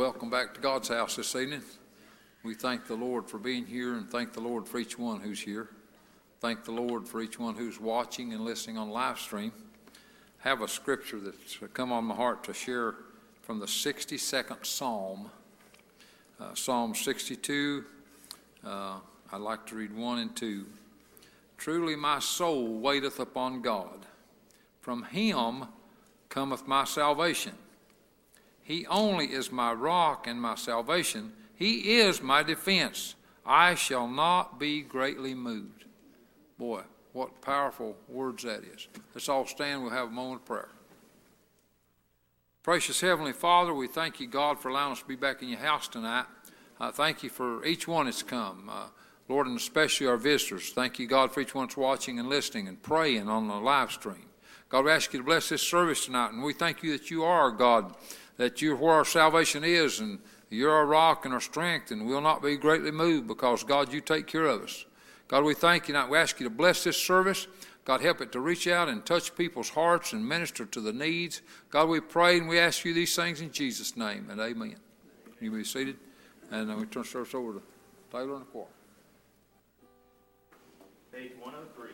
welcome back to God's house this evening. We thank the Lord for being here and thank the Lord for each one who's here. Thank the Lord for each one who's watching and listening on live stream. Have a scripture that's come on my heart to share from the 62nd Psalm. Uh, Psalm 62, uh, I'd like to read 1 and 2. Truly my soul waiteth upon God. From him cometh my salvation. He only is my rock and my salvation. He is my defense. I shall not be greatly moved. Boy, what powerful words that is. Let's all stand. We'll have a moment of prayer. Precious Heavenly Father, we thank you, God, for allowing us to be back in your house tonight. Uh, thank you for each one that's come. Uh, Lord, and especially our visitors. Thank you, God, for each one that's watching and listening and praying on the live stream. God, we ask you to bless this service tonight, and we thank you that you are God, that you're where our salvation is and you're our rock and our strength, and we'll not be greatly moved because, God, you take care of us. God, we thank you and we ask you to bless this service. God, help it to reach out and touch people's hearts and minister to the needs. God, we pray and we ask you these things in Jesus' name, and amen. You may be seated, and uh, we turn service over to Taylor and the choir. Page 103.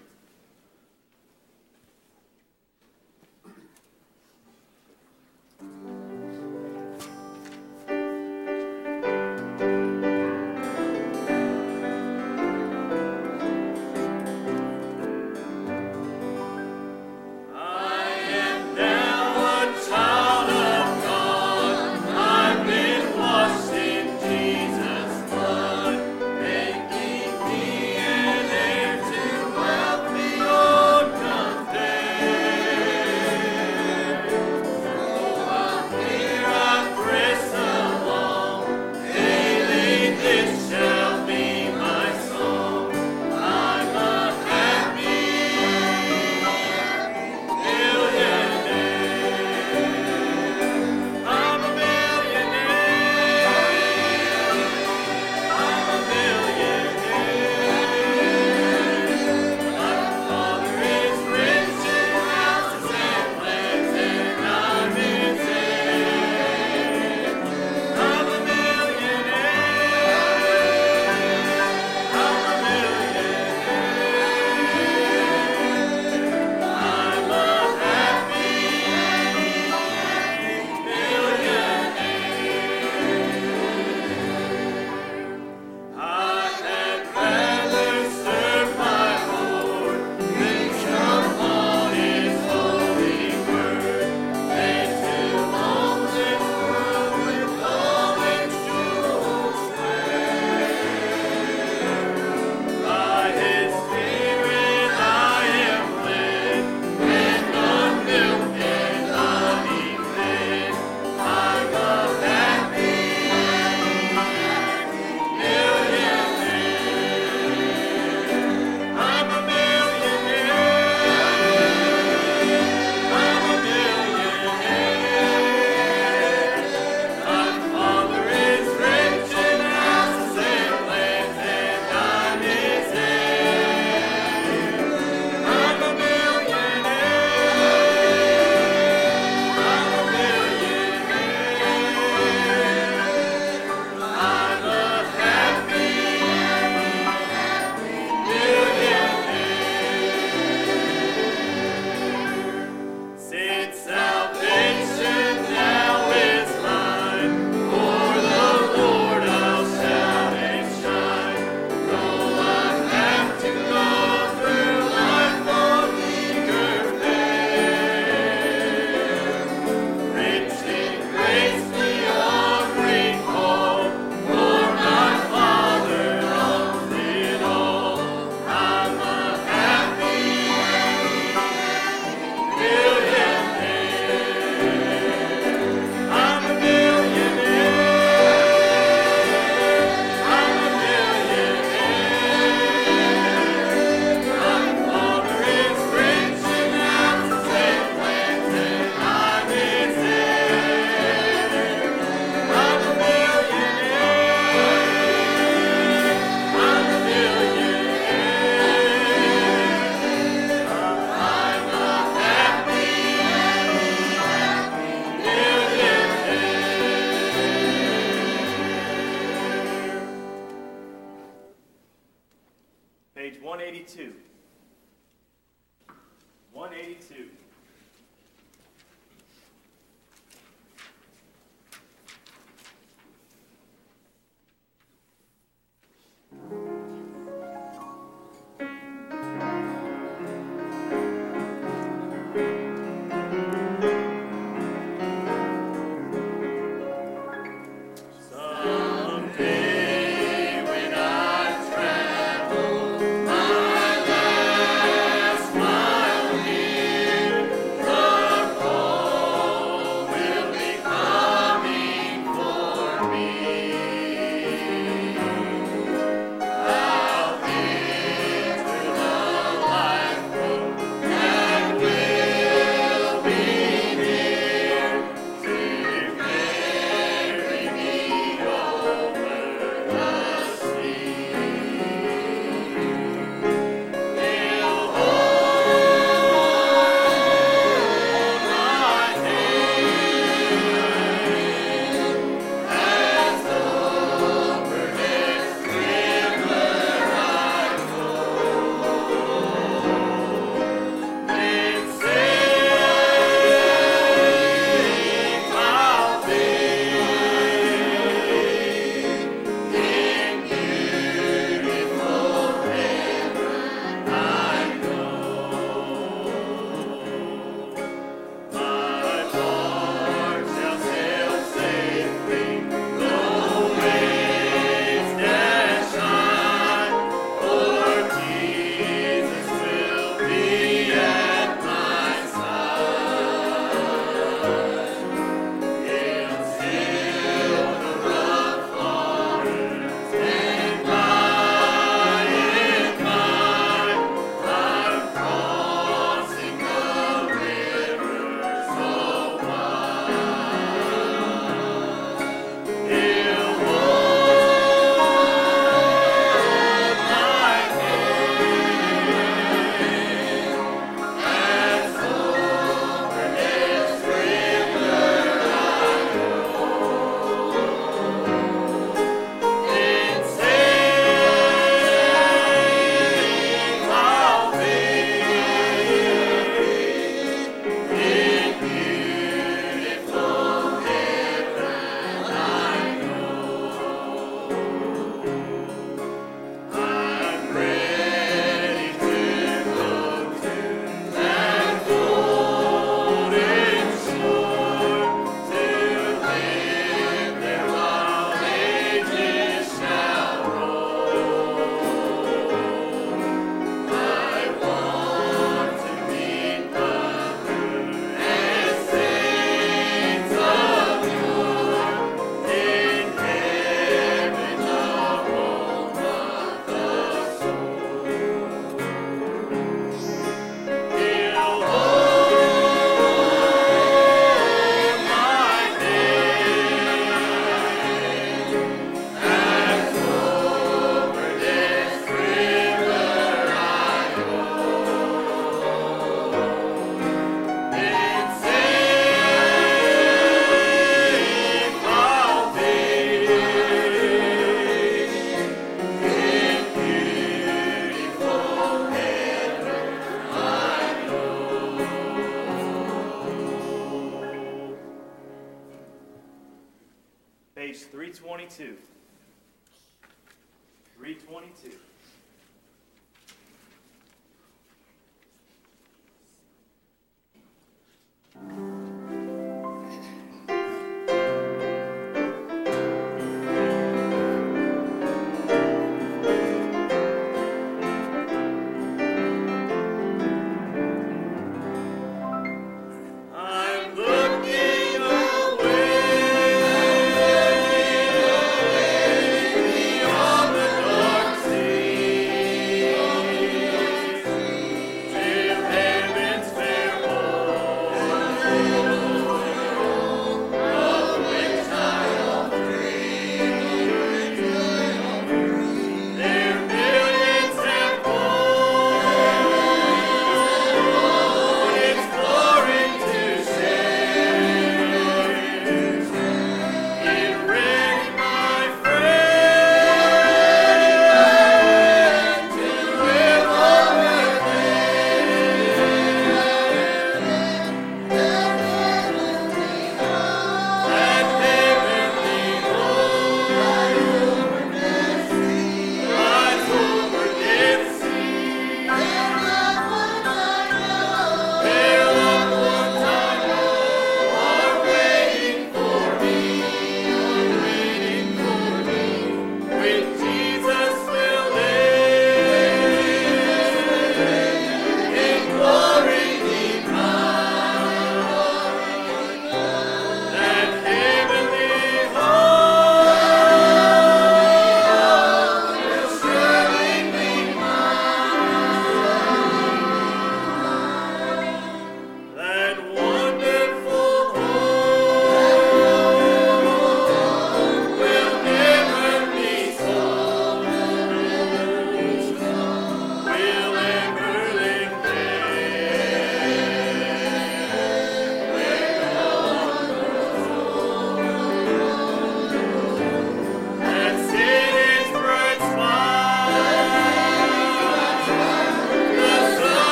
Page 182. 182. 322. 322.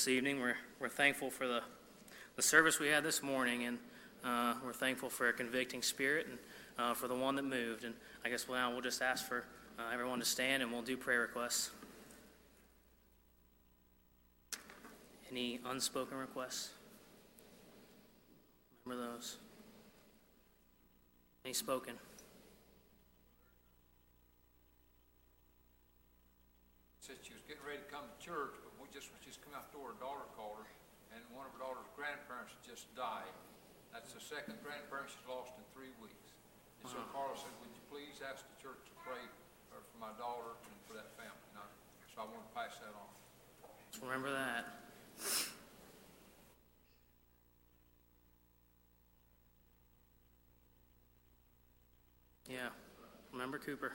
This evening. We're, we're thankful for the, the service we had this morning, and uh, we're thankful for a convicting spirit and uh, for the one that moved. And I guess now we'll just ask for uh, everyone to stand and we'll do prayer requests. Any unspoken requests? Remember those. Any spoken? Said she was getting ready to come to church, but we just, she's come out the door, her daughter called her, and one of her daughter's grandparents just died. That's the second grandparent she's lost in three weeks. And so Carla said, would you please ask the church to pray for my daughter and for that family? And I- So I want to pass that on. Let's remember that. Yeah, remember Cooper.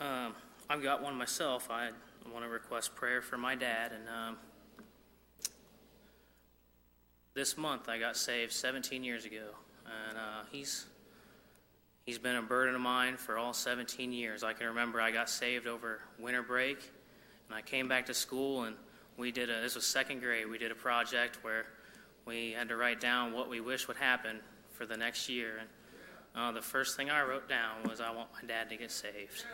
Um, I've got one myself. I want to request prayer for my dad, and um, this month I got saved 17 years ago, and uh, he's He's been a burden of mine for all 17 years. I can remember I got saved over winter break, and I came back to school, and we did a, this was second grade, we did a project where we had to write down what we wish would happen for the next year. And uh, the first thing I wrote down was, I want my dad to get saved.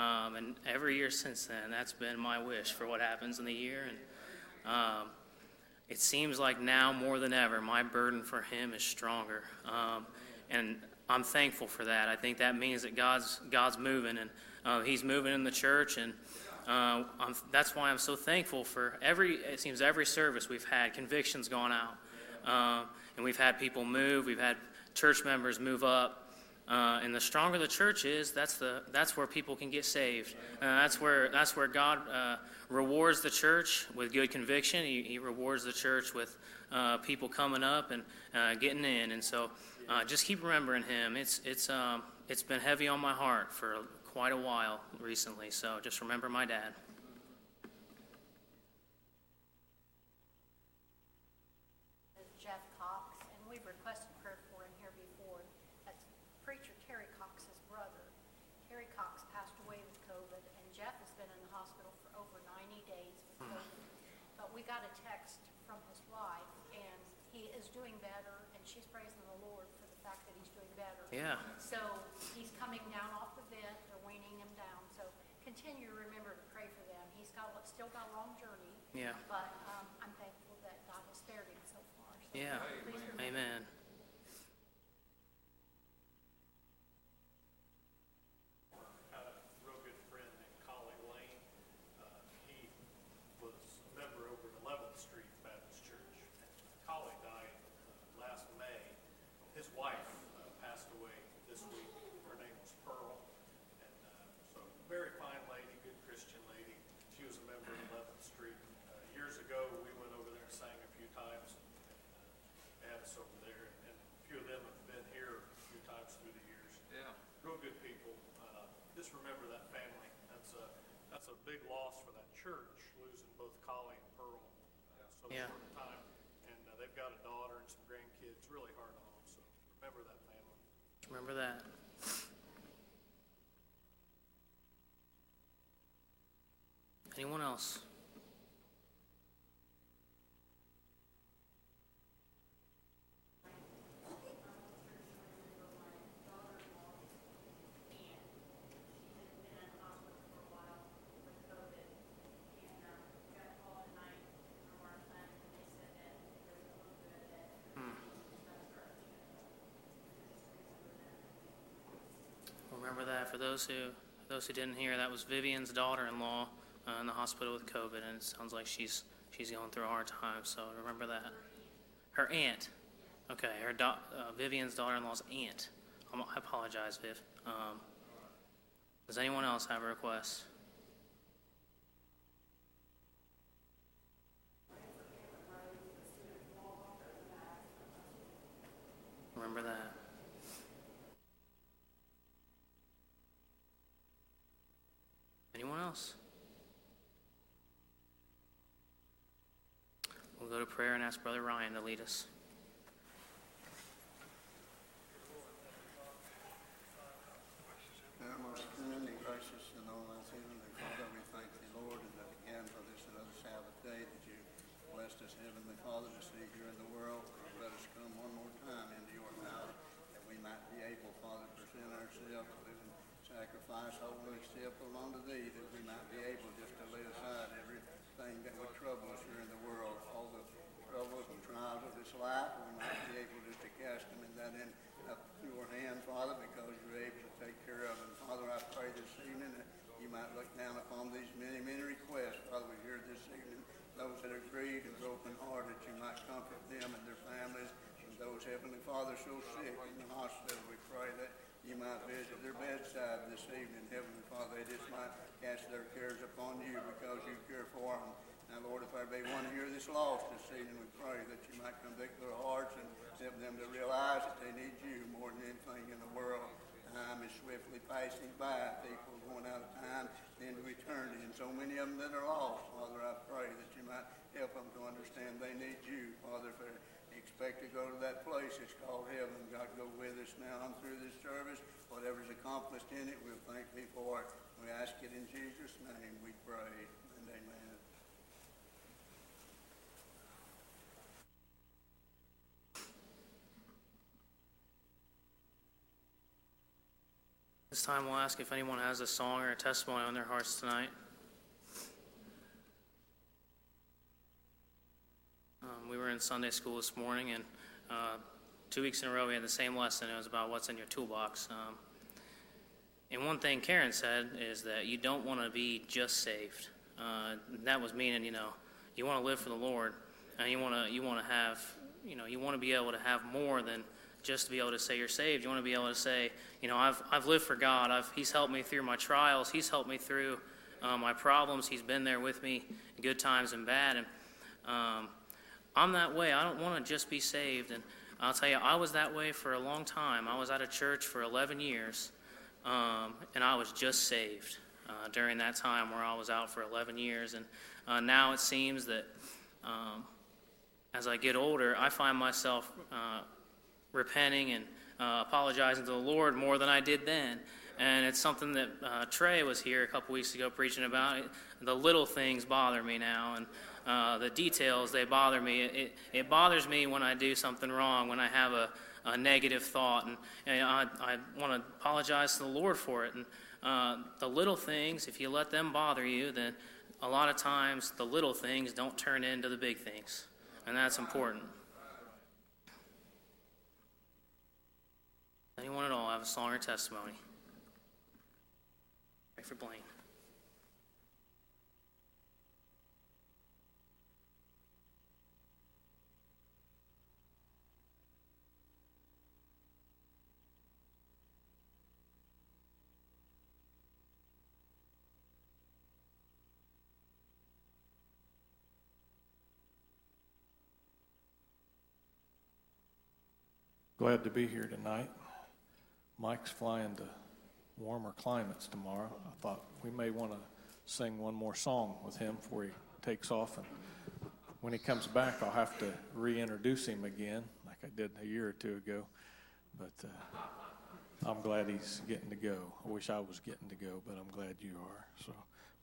Um, and every year since then, that's been my wish for what happens in the year. And um, it seems like now more than ever, my burden for him is stronger. Um, and I'm thankful for that. I think that means that God's God's moving, and uh, He's moving in the church, and uh, that's why I'm so thankful for every. It seems every service we've had, convictions gone out, uh, and we've had people move. We've had church members move up, uh, and the stronger the church is, that's the that's where people can get saved. Uh, that's where that's where God uh, rewards the church with good conviction. He, he rewards the church with uh, people coming up and uh, getting in. And so, uh, just keep remembering Him. It's it's um, it's been heavy on my heart for quite a while recently. So just remember my dad. is Jeff Cox, and we've requested prayer for him here before. That's preacher Terry Cox's brother. Terry Cox passed away with COVID, and Jeff has been in the hospital for over 90 days with COVID. But we got a text from his wife, and he is doing better, and she's praising the Lord for the fact that he's doing better. Yeah. So he's coming down off the bed, they're weaning him down, so continue to remember to pray for them. He's got, still got a long journey. Yeah. But um, I'm thankful that God has spared him so far. So Yeah. please remember. Amen. had a real good friend named Collie Lane. Uh, he was a member over at Eleventh Street Baptist Church. Collie died uh, last May. His wife uh, passed away this week. Her name was Pearl. And uh, so, very fine lady, good Christian lady. She was a member of Eleventh Street. Uh, Years ago, we went over there and sang a few times. and uh, They had us over there. And a few of them have been here a few times through the years Yeah. real good people. Uh, Just remember that family. That's a, that's a big loss for that church, losing both Collie and Pearl in so Yeah. short a time. And uh, they've got a daughter and some grandkids, really hard on them, so remember that family. Remember that. Anyone else? That for those who those who didn't hear, that was Vivian's daughter-in-law uh, in the hospital with COVID, and it sounds like she's she's going through a hard time. So remember that. Her aunt, okay, her da- uh, Vivian's daughter-in-law's aunt. I'm, I apologize, Viv. Um, Does anyone else have a request? Remember that. Anyone else? We'll go to prayer and ask Brother Ryan to lead us. Ourselves sacrifice, holy, acceptable unto thee, that we might be able just to lay aside everything that would trouble us here in the world, all the troubles and trials of this life, we might be able just to cast them in that in up your hand, Father, because you're able to take care of them. Father, I pray this evening that you might look down upon these many, many requests, Father, we hear this evening, those that are grieved and broken hearted, you might comfort them and their families, and those, Heavenly Father, so sick in the hospital, we pray that you might visit their bedside this evening, Heavenly Father, they just might cast their cares upon you because you care for them. Now, Lord, if there be one here that's lost this evening, we pray that you might convict their hearts and help them to realize that they need you more than anything in the world. Time is swiftly passing by. People are going out of time into eternity, and so many of them that are lost. Father, I pray that you might help them to understand they need you. Father, they expect to go to that place, it's called heaven. God, go with us now and through this service. Whatever's accomplished in it, we'll thank thee for it. We ask it in Jesus' name. We pray. And amen. This time we'll ask if anyone has a song or a testimony on their hearts tonight. Um, we were in Sunday school this morning, and uh, two weeks in a row we had the same lesson. It was about what's in your toolbox. Um, and one thing Karen said is that you don't want to be just saved. Uh, that was meaning, you know, you want to live for the Lord, and you want to you want to have, you know, you want to be able to have more than just to be able to say you're saved. You want to be able to say, you know, I've I've lived for God. I've He's helped me through my trials. He's helped me through uh, my problems. He's been there with me in good times and bad. And um, I'm that way. I don't want to just be saved. And I'll tell you, I was that way for a long time. I was out of church for 11 years, um, and I was just saved uh, during that time where I was out for 11 years. And uh, now it seems that um, as I get older, I find myself uh, repenting and uh, apologizing to the Lord more than I did then. And it's something that uh, Trey was here a couple weeks ago preaching about. The little things bother me now, and uh, the details they bother me. It, it bothers me when I do something wrong, when I have a, a negative thought, and, and I, I want to apologize to the Lord for it. And uh, the little things, if you let them bother you, then a lot of times the little things don't turn into the big things, and that's important. Anyone at all have a song or testimony? Pray for Blaine. Glad to be here tonight. Mike's flying to warmer climates tomorrow. I thought we may want to sing one more song with him before he takes off. And when he comes back, I'll have to reintroduce him again, like I did a year or two ago. But uh, I'm glad he's getting to go. I wish I was getting to go, but I'm glad you are. So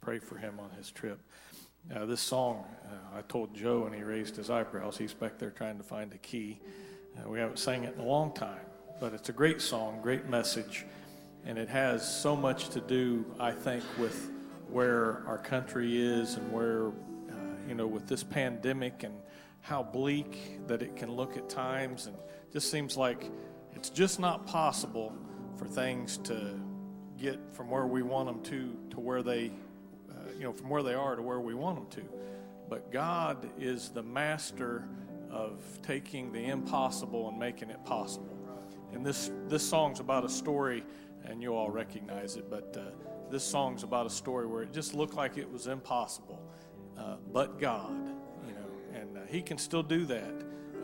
pray for him on his trip. Uh, this song, uh, I told Joe, and he raised his eyebrows. He's back there trying to find a key. Uh, we haven't sang it in a long time, but it's a great song, great message, and it has so much to do, I think, with where our country is and where, uh, you know, with this pandemic and how bleak that it can look at times, and just seems like it's just not possible for things to get from where we want them to to where they, uh, you know, from where they are to where we want them to. But God is the master of taking the impossible and making it possible. And this this song's about a story and you all recognize it. But uh, this song's about a story where it just looked like it was impossible, uh, but God, you know, and uh, He can still do that.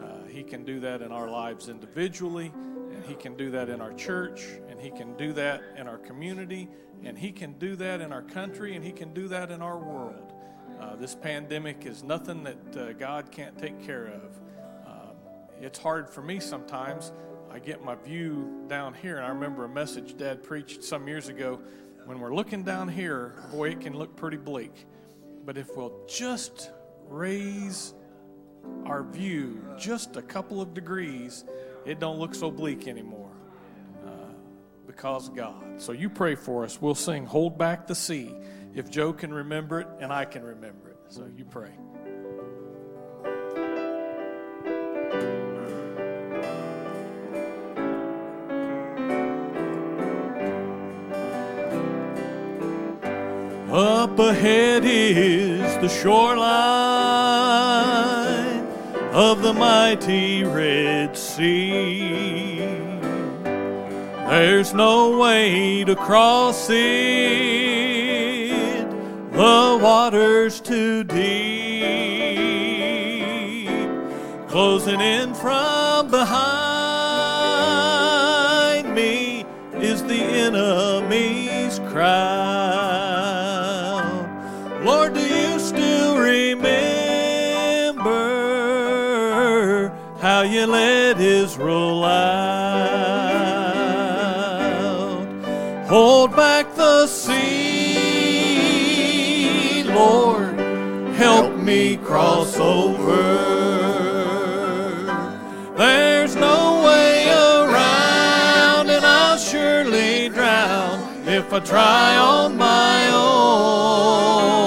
Uh, he can do that in our lives individually, and He can do that in our church, and He can do that in our community, and He can do that in our country, and He can do that in our world. Uh, this pandemic is nothing that uh, God can't take care of. Um, it's hard for me sometimes. I get my view down here, and I remember a message Dad preached some years ago. When we're looking down here, boy, it can look pretty bleak. But if we'll just raise our view just a couple of degrees, it don't look so bleak anymore uh, because God. So you pray for us. We'll sing "Hold Back the Sea." If Joe can remember it, and I can remember it. So you pray. Up ahead is the shoreline of the mighty Red Sea. There's no way to cross it, the water's too deep. Closing in from behind me is the enemy's crowd. Lord, do you still remember how you led Israel out? Hold back me cross over. There's no way around, and I'll surely drown if I try on my own.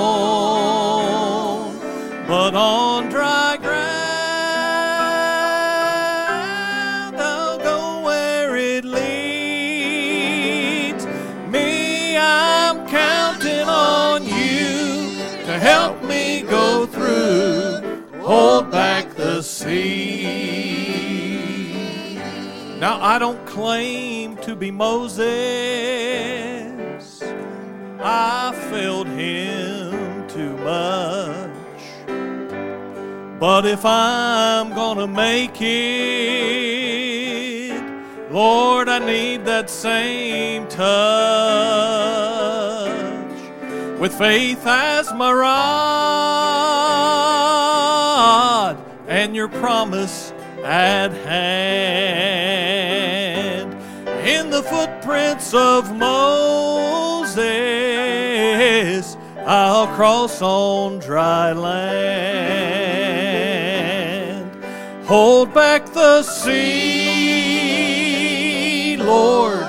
I don't claim to be Moses. I failed him too much. But if I'm gonna make it, Lord, I need that same touch. With faith as my rod and your promise at hand. In the footprints of Moses, I'll cross on dry land. Hold back the sea, Lord,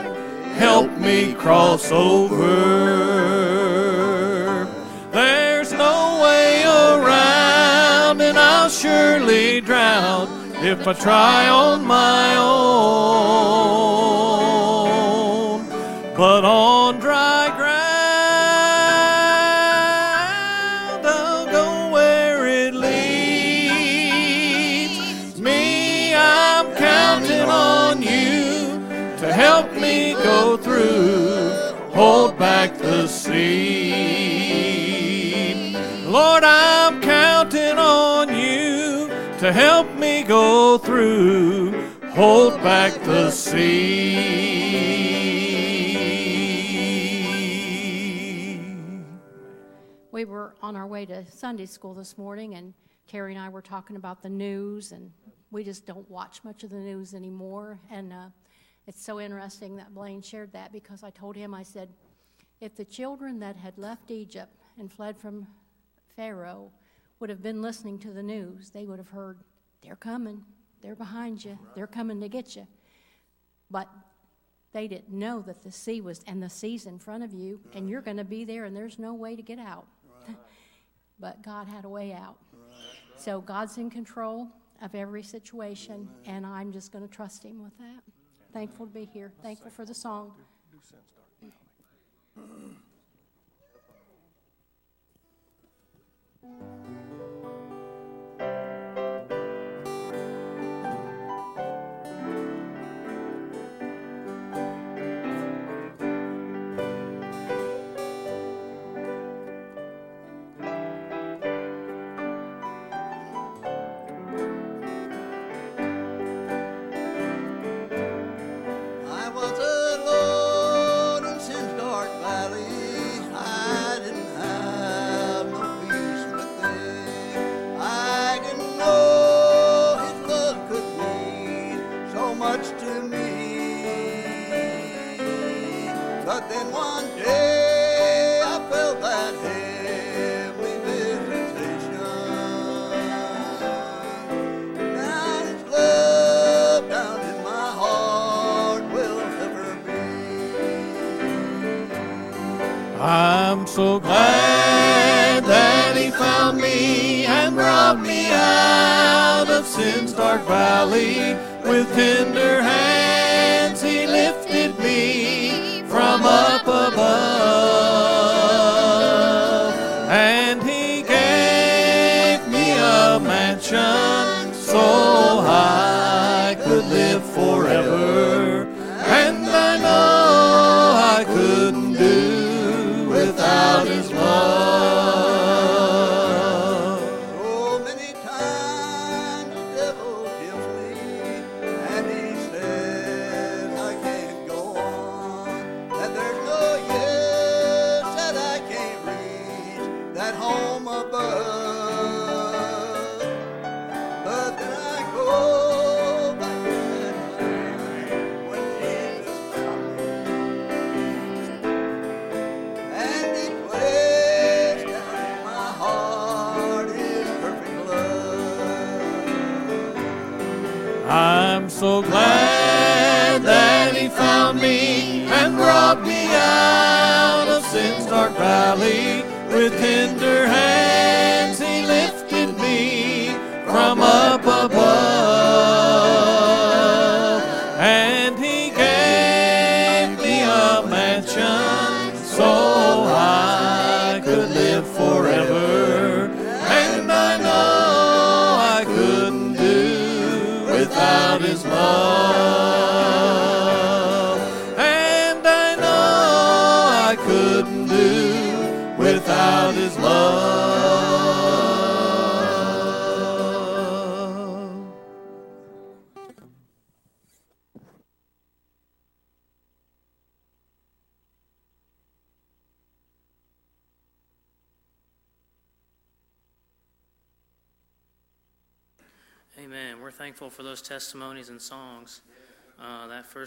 help me cross over. There's no way around, and I'll surely drown if I try on my own. But on dry ground, I'll go where it leads me. I'm counting on you to help me go through. Hold back the sea. Lord, I'm counting on you to help me go through. Hold back the sea. We were on our way to Sunday school this morning, and Terry and I were talking about the news, and we just don't watch much of the news anymore. And uh, it's so interesting that Blaine shared that because I told him, I said, if the children that had left Egypt and fled from Pharaoh would have been listening to the news, they would have heard, they're coming, they're behind you, they're coming to get you. But they didn't know that the sea was, and the sea's in front of you, and you're going to be there, and there's no way to get out. But God had a way out. So God's in control of every situation, and I'm just going to trust Him with that. Thankful to be here. Thankful for the song.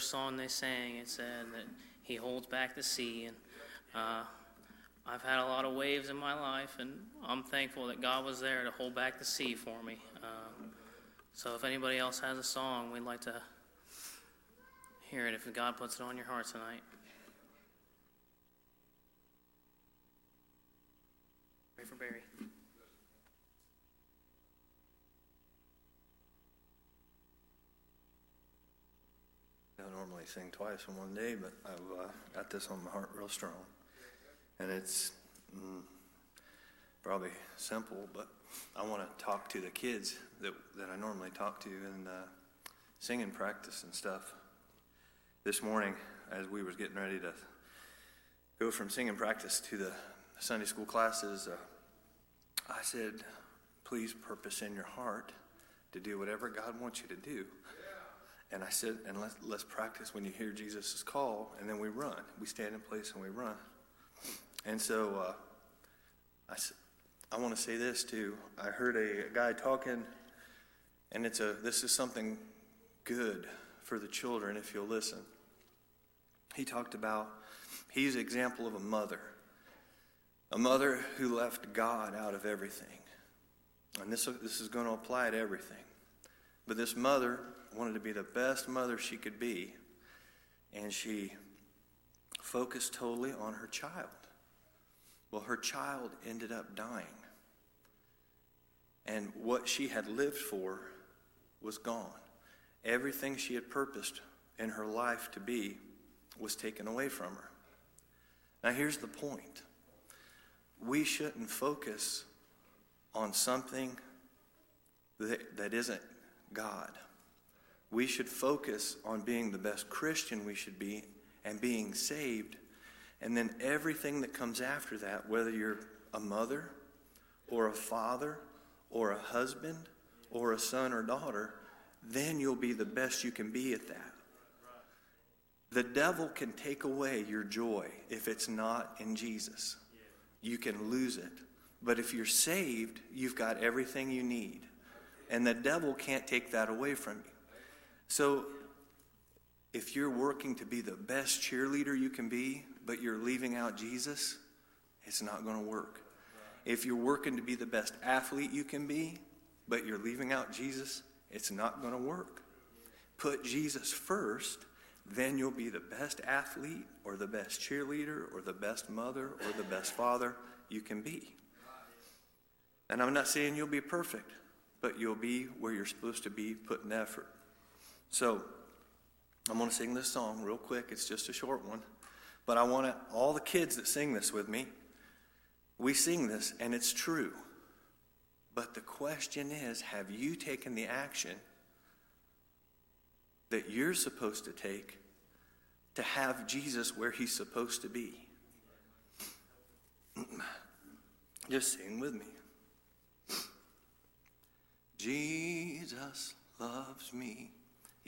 first song they sang, it said that He holds back the sea. And uh, I've had a lot of waves in my life, and I'm thankful that God was there to hold back the sea for me. Um, so if anybody else has a song, we'd like to hear it if God puts it on your heart tonight. Pray for Barry. I sing twice in one day, but I've uh, got this on my heart real strong. And it's mm, probably simple, but I want to talk to the kids that, that I normally talk to in uh, singing practice and stuff. This morning, as we was getting ready to go from singing practice to the Sunday school classes, uh, I said, please purpose in your heart to do whatever God wants you to do. And I said, and let's, let's practice when you hear Jesus' call, and then we run. We stand in place and we run. And so uh, I, I want to say this too. I heard a, guy talking, and it's a this is something good for the children if you'll listen. He talked about he's an example of a mother, a mother who left God out of everything. And this, this is going to apply to everything. But this mother wanted to be the best mother she could be, and she focused totally on her child. Well, her child ended up dying. And what she had lived for was gone. Everything she had purposed in her life to be was taken away from her. Now, here's the point we shouldn't focus on something that, that isn't God. We should focus on being the best Christian we should be and being saved. And then everything that comes after that, whether you're a mother or a father or a husband or a son or daughter, then you'll be the best you can be at that. The devil can take away your joy if it's not in Jesus. You can lose it. But if you're saved, you've got everything you need. And the devil can't take that away from you. So if you're working to be the best cheerleader you can be, but you're leaving out Jesus, it's not going to work. If you're working to be the best athlete you can be, but you're leaving out Jesus, it's not going to work. Put Jesus first, then you'll be the best athlete or the best cheerleader or the best mother or the best father you can be. And I'm not saying you'll be perfect, but you'll be where you're supposed to be putting effort. So, I'm going to sing this song real quick. It's just a short one. But I want to, all the kids that sing this with me, we sing this and it's true. But the question is have you taken the action that you're supposed to take to have Jesus where he's supposed to be? Just sing with me. Jesus loves me.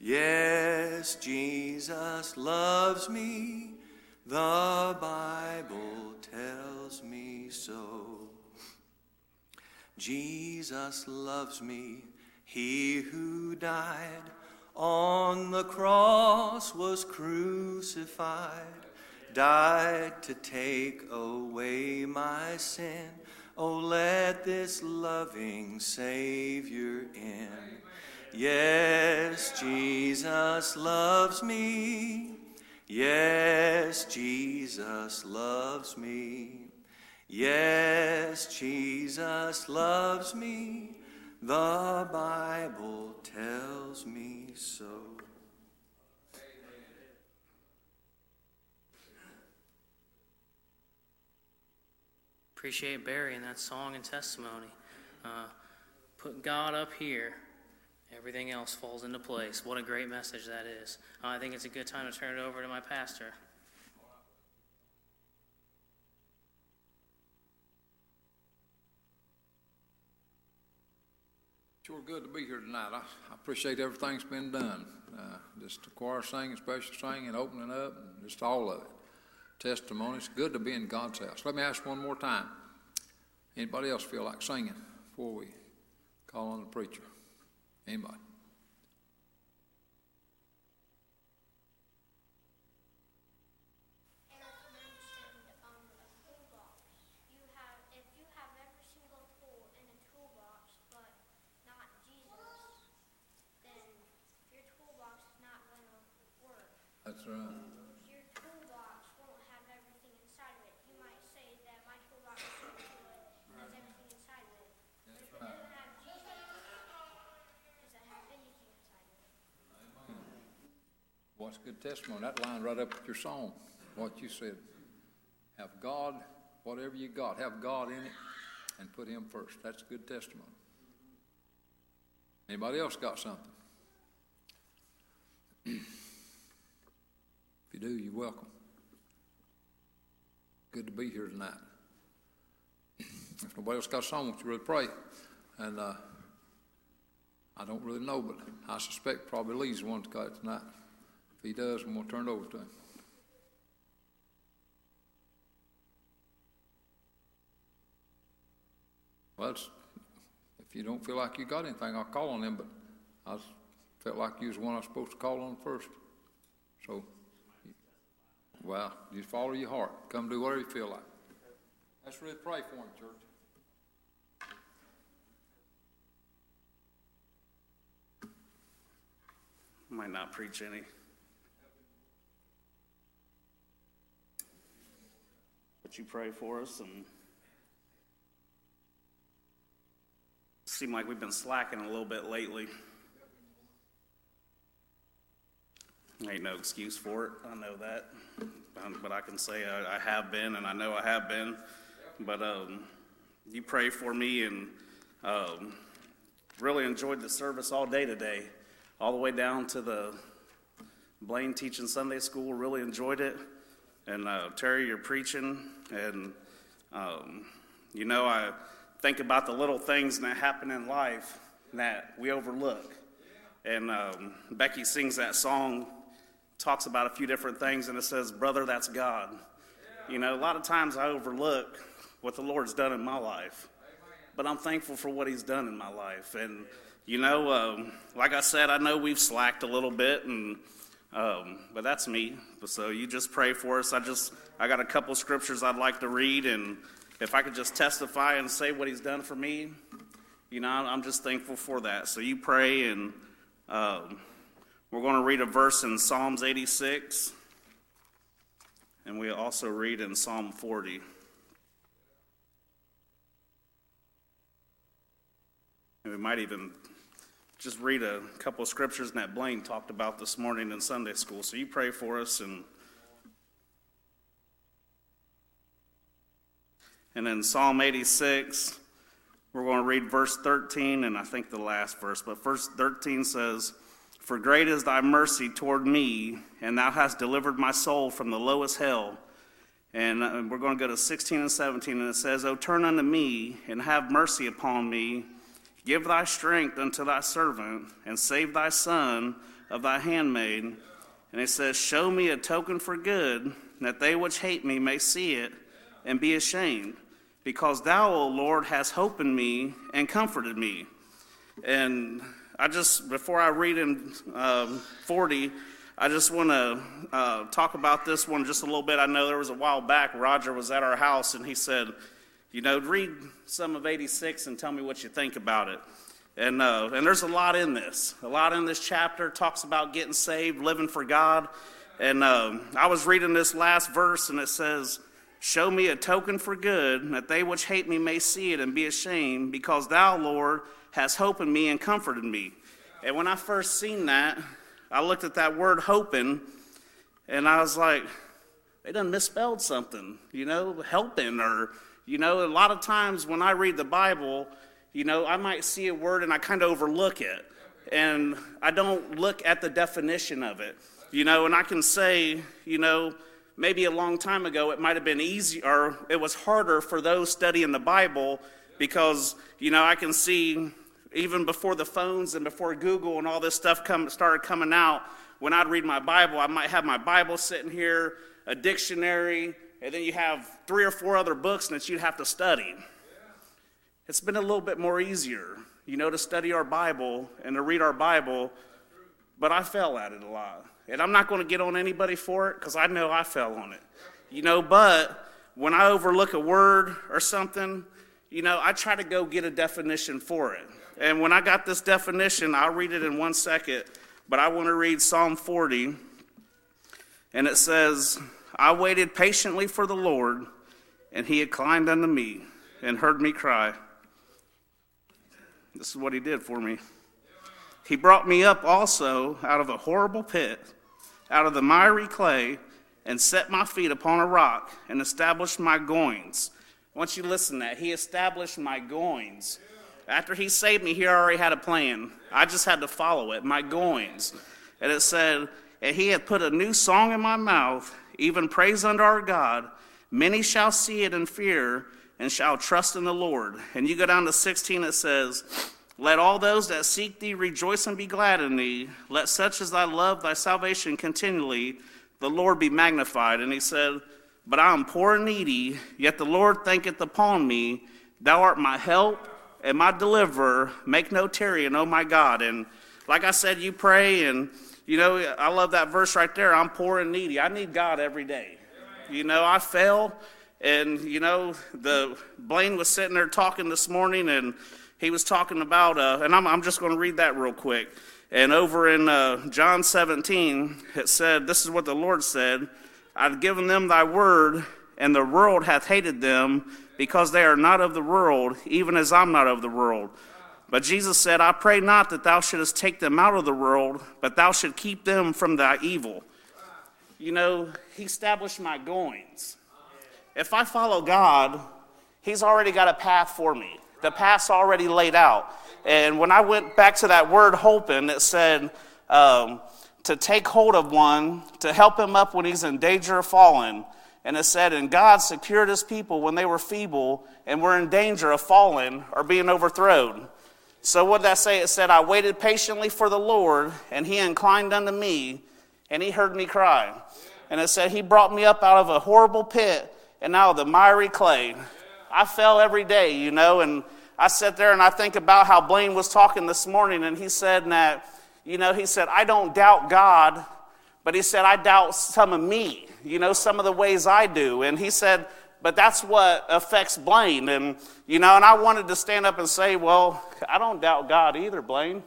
Yes, Jesus loves me. The Bible tells me so. Jesus loves me. He who died on the cross was crucified, died to take away my sin. Oh, let this loving Savior in. Yes, Jesus loves me. Yes, Jesus loves me. Yes, Jesus loves me. The Bible tells me so. Appreciate Barry and that song and testimony. Uh, put God up here, everything else falls into place. What a great message that is. Uh, I think it's a good time to turn it over to my pastor. Sure good to be here tonight. I, I appreciate everything's been done. Uh, just the choir singing, special singing, opening up, just all of it. Testimonies. Good to be in God's house. Let me ask one more time. Anybody else feel like singing before we call on the preacher? Anybody? And as mentioned, um, a toolbox. You have, if you have every single tool in a toolbox, but not Jesus, then your toolbox is not gonna work. That's right. Your toolbox won't have everything inside of it. You might say that my toolbox is so good, has everything inside of it. But if it doesn't have Jesus, does it have anything inside of it? What's good testimony? That line right up with your song, what you said. Have God, whatever you got, have God in it and put Him first. That's a good testimony. Anybody else got something? if you do, you're welcome. Good to be here tonight. If nobody else got a song, won't you really pray? And uh, I don't really know, but I suspect probably Lee's the one that's got it tonight. If he does, I'm going to turn it over to him. Well, if you don't feel like you got anything, I'll call on him, but I felt like you was the one I was supposed to call on first. So, well, you follow your heart. Come do whatever you feel like. Let's really pray for him, church. Might not preach any. You pray for us and seem like we've been slacking a little bit lately. Ain't no excuse for it. I know that. Um, But I can say I, I have been, and I know I have been. But um, you pray for me and um, really enjoyed the service all day today, all the way down to the Blaine teaching Sunday school, really enjoyed it. And uh, Terry, you're preaching. And, um, you know, I think about the little things that happen in life that we overlook. And um, Becky sings that song, talks about a few different things, and it says, Brother, that's God. You know, a lot of times I overlook what the Lord's done in my life, but I'm thankful for what He's done in my life. And, you know, um, like I said, I know we've slacked a little bit, and um, but that's me. So you just pray for us. I just I got a couple scriptures I'd like to read, and if I could just testify and say what He's done for me, you know, I'm just thankful for that. So you pray, and um, we're going to read a verse in Psalms 86, and we also read in Psalm 40. And we might even just read a couple of scriptures that Blaine talked about this morning in Sunday school. So you pray for us and and then Psalm 86 we're going to read verse 13 and I think the last verse, but verse 13 says, "For great is thy mercy toward me, and thou hast delivered my soul from the lowest hell." And uh, we're going to go to 16 and 17 and it says, "O turn unto me and have mercy upon me." Give thy strength unto thy servant, and save thy son of thy handmaid. And it says, Show me a token for good, that they which hate me may see it and be ashamed. Because thou, O Lord, hast hope in me and comforted me. And I just, before I read in um, 40, I just want to uh, talk about this one just a little bit. I know there was a while back, Roger was at our house and he said, you know, read some of 86 and tell me what you think about it. And, uh, and there's a lot in this. A lot in this chapter talks about getting saved, living for God. And um, I was reading this last verse, and it says, Show me a token for good, that they which hate me may see it and be ashamed, because thou, Lord, hast hope in me and comforted me. And when I first seen that, I looked at that word hoping, and I was like, they done misspelled something, you know, helping or you know, a lot of times when I read the Bible, you know, I might see a word and I kind of overlook it. And I don't look at the definition of it. You know, and I can say, you know, maybe a long time ago it might have been easier or it was harder for those studying the Bible because, you know, I can see even before the phones and before Google and all this stuff come, started coming out, when I'd read my Bible, I might have my Bible sitting here, a dictionary, and then you have three or four other books that you'd have to study. It's been a little bit more easier, you know, to study our Bible and to read our Bible, but I fell at it a lot. And I'm not going to get on anybody for it because I know I fell on it. You know, but when I overlook a word or something, you know, I try to go get a definition for it. And when I got this definition, I'll read it in one second, but I want to read Psalm 40. And it says, I waited patiently for the Lord, and he inclined unto me and heard me cry. This is what he did for me. He brought me up also out of a horrible pit, out of the miry clay, and set my feet upon a rock and established my goings. Once you listen to that, he established my goings. After he saved me, he already had a plan. I just had to follow it, my goings. And it said, And he had put a new song in my mouth even praise unto our God. Many shall see it and fear and shall trust in the Lord. And you go down to 16, it says, Let all those that seek thee rejoice and be glad in thee. Let such as thy love thy salvation continually, the Lord be magnified. And he said, But I am poor and needy, yet the Lord thinketh upon me. Thou art my help and my deliverer. Make no tarrying, O my God. And like I said, you pray and you know, I love that verse right there. I'm poor and needy. I need God every day. You know, I fell, and you know, the Blaine was sitting there talking this morning, and he was talking about, uh, and I'm, I'm just going to read that real quick. And over in uh, John 17, it said, This is what the Lord said I've given them thy word, and the world hath hated them, because they are not of the world, even as I'm not of the world. But Jesus said, I pray not that thou shouldest take them out of the world, but thou should keep them from thy evil. You know, he established my goings. If I follow God, he's already got a path for me. The path's already laid out. And when I went back to that word hoping, it said, um, to take hold of one to help him up when he's in danger of falling. And it said, And God secured his people when they were feeble and were in danger of falling or being overthrown. So, what did I say? It said, I waited patiently for the Lord, and he inclined unto me, and he heard me cry. And it said, He brought me up out of a horrible pit and out of the miry clay. I fell every day, you know, and I sit there and I think about how Blaine was talking this morning, and he said that, you know, he said, I don't doubt God, but he said, I doubt some of me, you know, some of the ways I do. And he said, but that's what affects Blaine. And, you know, and I wanted to stand up and say, well, I don't doubt God either, Blaine,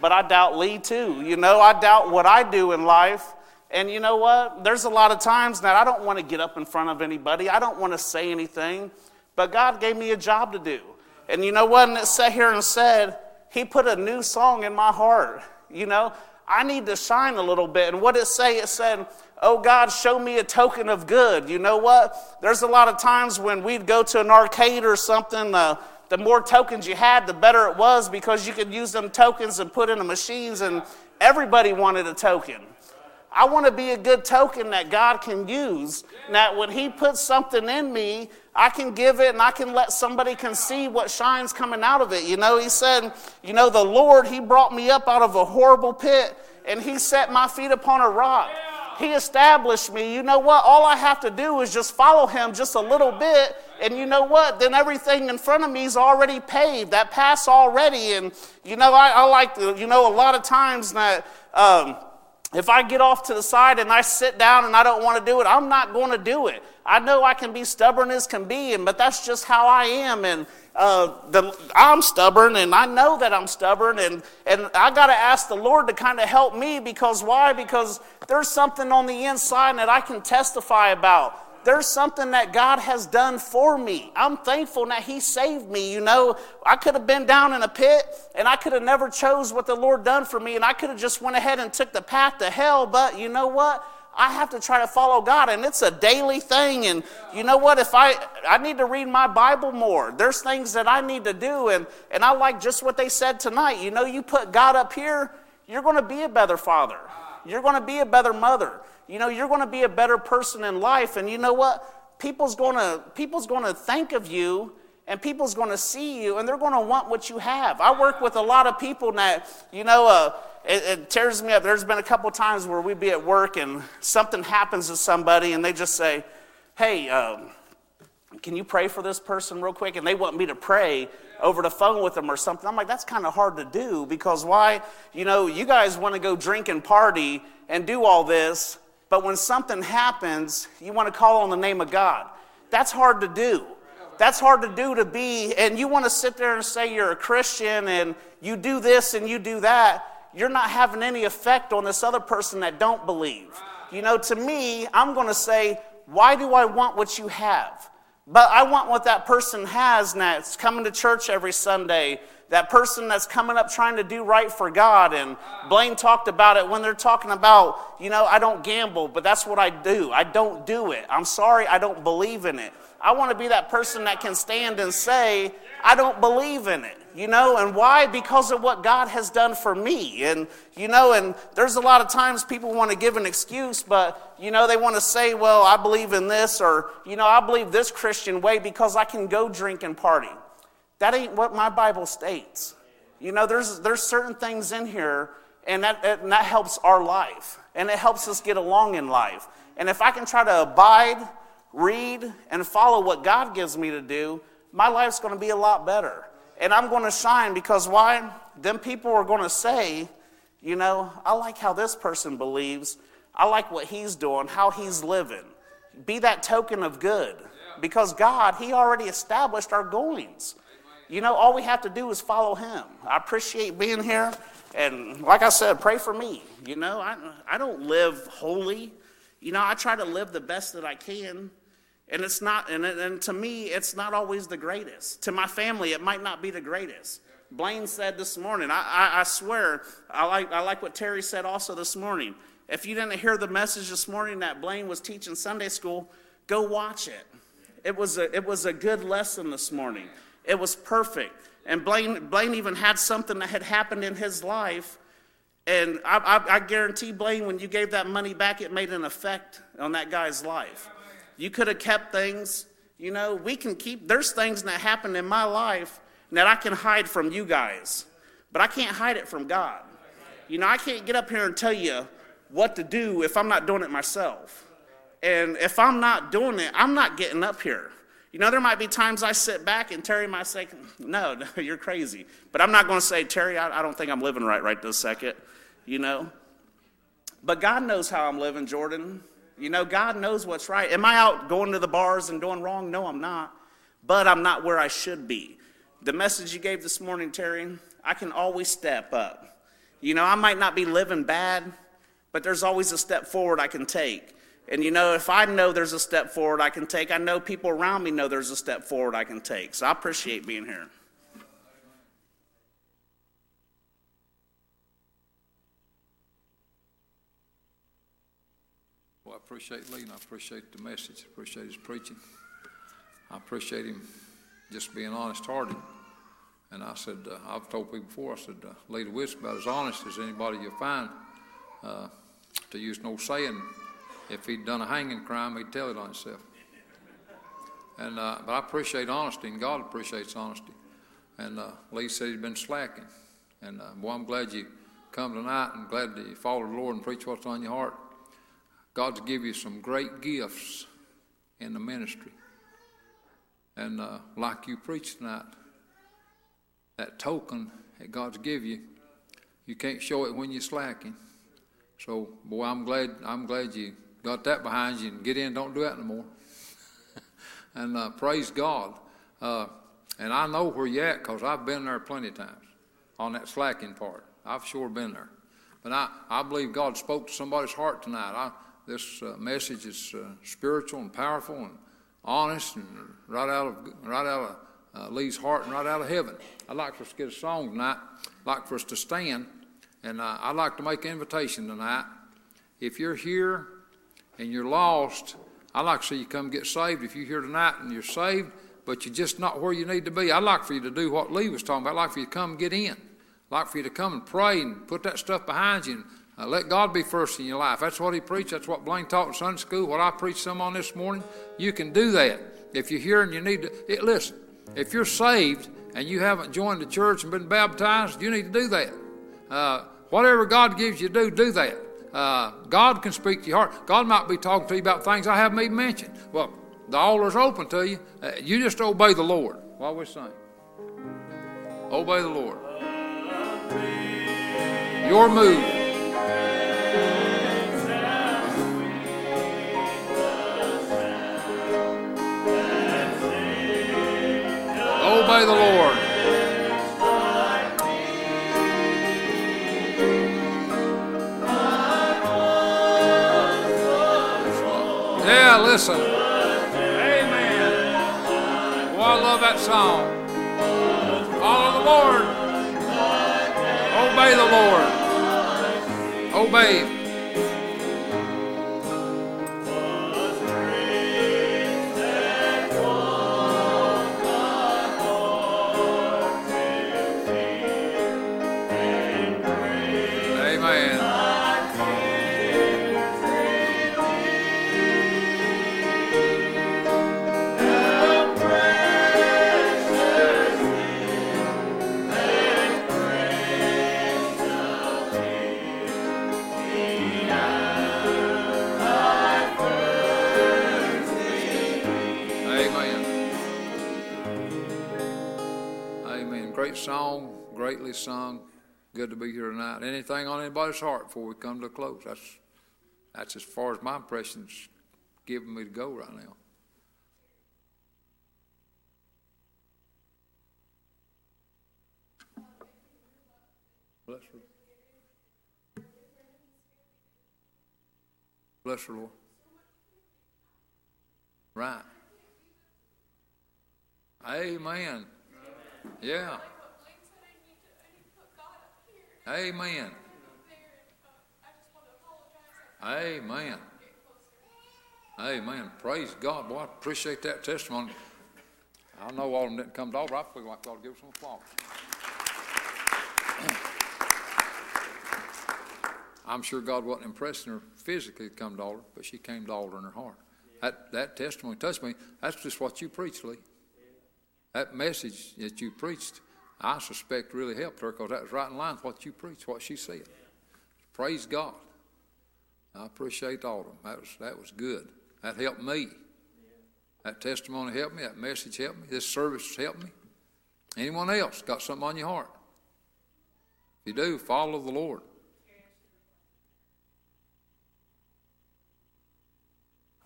but I doubt Lee too. You know, I doubt what I do in life. And you know what? There's a lot of times that I don't want to get up in front of anybody. I don't want to say anything. But God gave me a job to do. And you know what? And it sat here and said, He put a new song in my heart. You know, I need to shine a little bit. And what it say? It said, Oh God, show me a token of good. You know what? There's a lot of times when we'd go to an arcade or something, uh, the more tokens you had, the better it was because you could use them tokens and put in the machines, and everybody wanted a token. I want to be a good token that God can use. That when He puts something in me, I can give it and I can let somebody can see what shines coming out of it. You know, He said, you know, the Lord, He brought me up out of a horrible pit and He set my feet upon a rock. He established me. You know what? All I have to do is just follow Him just a little bit. And you know what? Then everything in front of me is already paved. That path's already. And you know, I, I like to, you know, a lot of times that. Um, if I get off to the side and I sit down and I don't want to do it, I'm not going to do it. I know I can be stubborn as can be, and, but that's just how I am. And uh, the, I'm stubborn, and I know that I'm stubborn, and, and I got to ask the Lord to kind of help me because why? Because there's something on the inside that I can testify about there's something that God has done for me. I'm thankful that He saved me. You know, I could have been down in a pit and I could have never chose what the Lord done for me and I could have just went ahead and took the path to hell. But you know what? I have to try to follow God and it's a daily thing. And you know what? If I, I need to read my Bible more, there's things that I need to do. And, and I like just what they said tonight. You know, you put God up here, you're going to be a better father. You're going to be a better mother you know, you're going to be a better person in life. And you know what? People's going to, people's going to think of you and people's going to see you and they're going to want what you have. I work with a lot of people now, you know, uh, it, it, tears me up. There's been a couple times where we'd be at work and something happens to somebody and they just say, hey, um, can you pray for this person real quick? And they want me to pray over the phone with them or something. I'm like, that's kind of hard to do because why? You know, you guys want to go drink and party and do all this, but when something happens, you want to call on the name of God. That's hard to do. That's hard to do to be, and you want to sit there and say you're a Christian and you do this and you do that. You're not having any effect on this other person that don't believe. You know, to me, I'm going to say, why do I want what you have? But I want what that person has that's coming to church every Sunday, that person that's coming up trying to do right for God. And Blaine talked about it when they're talking about, you know, I don't gamble, but that's what I do. I don't do it. I'm sorry, I don't believe in it. I want to be that person that can stand and say, I don't believe in it. You know, and why? Because of what God has done for me. And, you know, and there's a lot of times people want to give an excuse, but, you know, they want to say, well, I believe in this, or, you know, I believe this Christian way because I can go drink and party. That ain't what my Bible states. You know, there's, there's certain things in here, and that, and that helps our life, and it helps us get along in life. And if I can try to abide, read, and follow what God gives me to do, my life's going to be a lot better. And I'm going to shine because why? Then people are going to say, you know, I like how this person believes. I like what he's doing, how he's living. Be that token of good. Because God, He already established our goings. You know, all we have to do is follow him. I appreciate being here. And like I said, pray for me. You know, I, I don't live holy. You know, I try to live the best that I can. And it's not, and, and to me, it's not always the greatest. To my family, it might not be the greatest. Blaine said this morning, I, I, I swear, I like, I like what Terry said also this morning. If you didn't hear the message this morning that Blaine was teaching Sunday school, go watch it. It was a, it was a good lesson this morning. It was perfect. And Blaine, Blaine even had something that had happened in his life And I, I, I guarantee, Blaine, when you gave that money back, it made an effect on that guy's life. You could have kept things, you know, we can keep, there's things that happen in my life that I can hide from you guys, but I can't hide it from God. You know, I can't get up here and tell you what to do if I'm not doing it myself. And if I'm not doing it, I'm not getting up here. You know, there might be times I sit back and Terry might say, No, no you're crazy. But I'm not going to say, Terry, I, I don't think I'm living right right this second, you know. But God knows how I'm living, Jordan. You know, God knows what's right. Am I out going to the bars and doing wrong? No, I'm not. But I'm not where I should be. The message you gave this morning, Terry, I can always step up. You know, I might not be living bad, but there's always a step forward I can take. And you know, if I know there's a step forward I can take, I know people around me know there's a step forward I can take. So I appreciate being here. Appreciate Lee, and I appreciate the message, I appreciate his preaching. I appreciate him just being honest-hearted. And I said, uh, I've told people before, I said, uh, Lee DeWitt's about as honest as anybody you'll find. Uh, to use no saying, if he'd done a hanging crime, he'd tell it on himself. And uh, but I appreciate honesty, and God appreciates honesty. And uh, Lee said he'd been slacking. And uh, boy, I'm glad you come tonight, and glad that you follow the Lord and preach what's on your heart. God's give you some great gifts in the ministry. And uh, like you preached tonight, that token that God's give you, you can't show it when you're slacking. So, boy, I'm glad I'm glad you got that behind you and get in. Don't do that no more. and uh, praise God. Uh, and I know where you're at because I've been there plenty of times on that slacking part. I've sure been there. But I, I believe God spoke to somebody's heart tonight. I, this uh, message is uh, spiritual and powerful and honest and right out of right out of uh, Lee's heart and right out of heaven. I'd like for us to get a song tonight. I'd like for us to stand. And uh, I'd like to make an invitation tonight. If you're here and you're lost, I'd like to see you come get saved. If you're here tonight and you're saved, but you're just not where you need to be, I'd like for you to do what Lee was talking about. I'd like for you to come get in. I'd like for you to come and pray and put that stuff behind you and uh, let God be first in your life. That's what he preached. That's what Blaine taught in Sunday school. What I preached some on this morning. You can do that. If you're here and you need to, it, listen, if you're saved and you haven't joined the church and been baptized, you need to do that. Uh, Whatever God gives you to do, do that. Uh, God can speak to your heart. God might be talking to you about things I haven't even mentioned. Well, the altar's open to you. Uh, you just obey the Lord while we're sing. Obey the Lord. Your move. Obey the Lord. Yeah, listen. Amen. Well, I love that song. Follow the Lord. Obey the Lord. Obey greatly sung. Good to be here tonight. Anything on anybody's heart before we come to a close? That's that's as far as my impression's giving me to go right now. Bless her. Bless her, Lord. Right. Amen. Yeah. Amen. Amen. Amen. Praise God. Boy, I appreciate that testimony. I know all of them didn't come to altar. I feel like to give some applause. I'm sure God wasn't impressing her physically to come to altar, but she came to altar in her heart. That, that testimony touched me. That's just what you preached, Lee. That message that you preached, I suspect really helped her because that was right in line with what you preached, what she said. Praise God. I appreciate all of them. That was, that was good. That helped me. That testimony helped me. That message helped me. This service helped me. Anyone else got something on your heart? If you do, follow the Lord.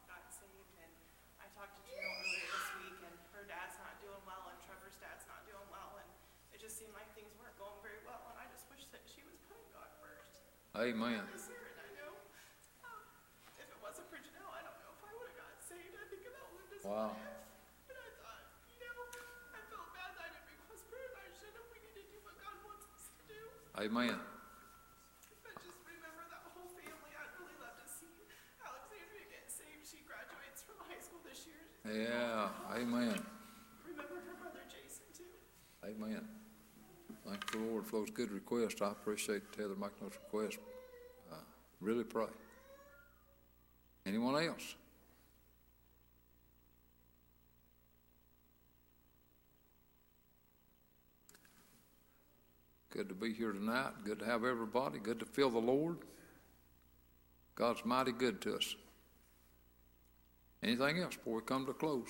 got saved, and I talked to Janelle earlier this week, and her dad's not doing well, and Trevor's dad's not doing well, and it just seemed like things weren't going very well, and I just wish that she was putting God first. Amen. I miss her, and I know, um, if it wasn't for Janelle, I don't know if I would've got saved, I think about Linda's Wow. life. And I thought, you know, I felt bad that I didn't request prayer, and I should have, we need to do what God wants us to do. Amen. But just remember that whole family, I'd really love to see Alexandria get saved, she graduates from high school this year. Yeah. Amen. Remember her brother Jason too. Amen. Thank the Lord for those good requests. I appreciate Heather making those requests. Uh, really pray. Anyone else? Good to be here tonight. Good to have everybody. Good to feel the Lord. God's mighty good to us. Anything else before we come to a close?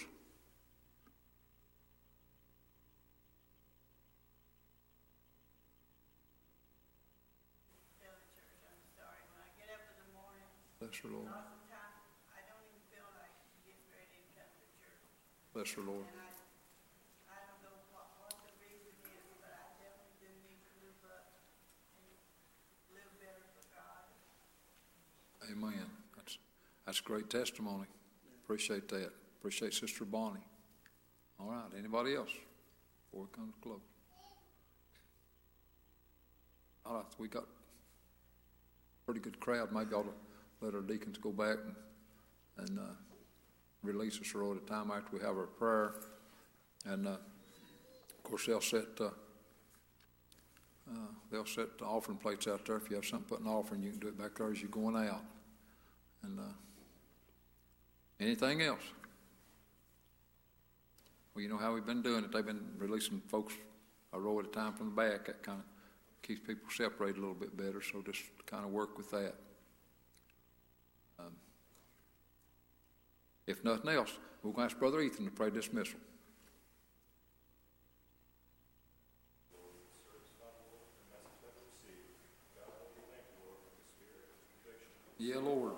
Tell the church, I'm sorry, when I get up in the morning, Bless the Lord. lots of times, I don't even feel like getting ready to come to church. Bless the Lord. And I, I don't know what, what the reason is, but I definitely do need to live up and live better for God. Amen. That's, that's great testimony. Appreciate that. Appreciate Sister Bonnie. All right, anybody else before we come to close? All right, we got pretty good crowd. Maybe ought to let our deacons go back and, and, uh, release us row at a time after we have our prayer. And, uh, of course, they'll set, uh, uh, they'll set the offering plates out there. If you have something put in the offering, you can do it back there as you're going out. And uh, anything else? Well, you know how we've been doing it. They've been releasing folks a row at a time from the back. That kind of keeps people separated a little bit better. So just kind of work with that. If nothing else, we're going to ask Brother Ethan to pray dismissal. Yeah, Lord.